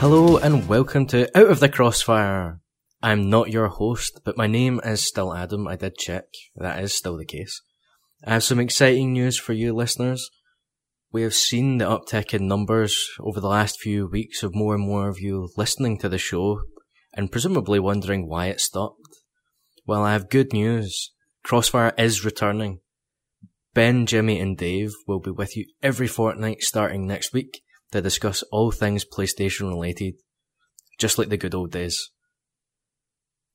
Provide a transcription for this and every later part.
Hello and welcome to Out of the Crossfire. I'm not your host, but my name is still Adam. I did check. That is still the case. I have some exciting news for you listeners. We have seen the uptick in numbers over the last few weeks of more and more of you listening to the show and presumably wondering why it stopped. Well, I have good news. Crossfire is returning. Ben, Jimmy and Dave will be with you every fortnight starting next week to discuss all things PlayStation related, just like the good old days.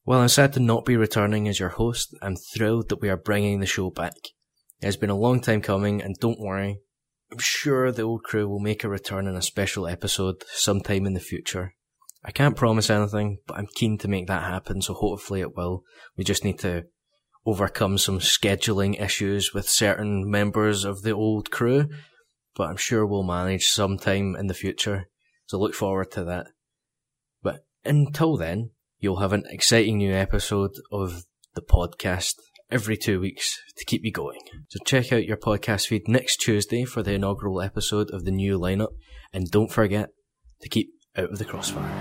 While I'm sad to not be returning as your host, I'm thrilled that we are bringing the show back. It has been a long time coming, and don't worry, I'm sure the old crew will make a return in a special episode sometime in the future. I can't promise anything, but I'm keen to make that happen, so hopefully it will. We just need to overcome some scheduling issues with certain members of the old crew, but I'm sure we'll manage sometime in the future. So look forward to that. But until then, you'll have an exciting new episode of the podcast every two weeks to keep you going. So check out your podcast feed next Tuesday for the inaugural episode of the new lineup, and don't forget to keep out of the crossfire.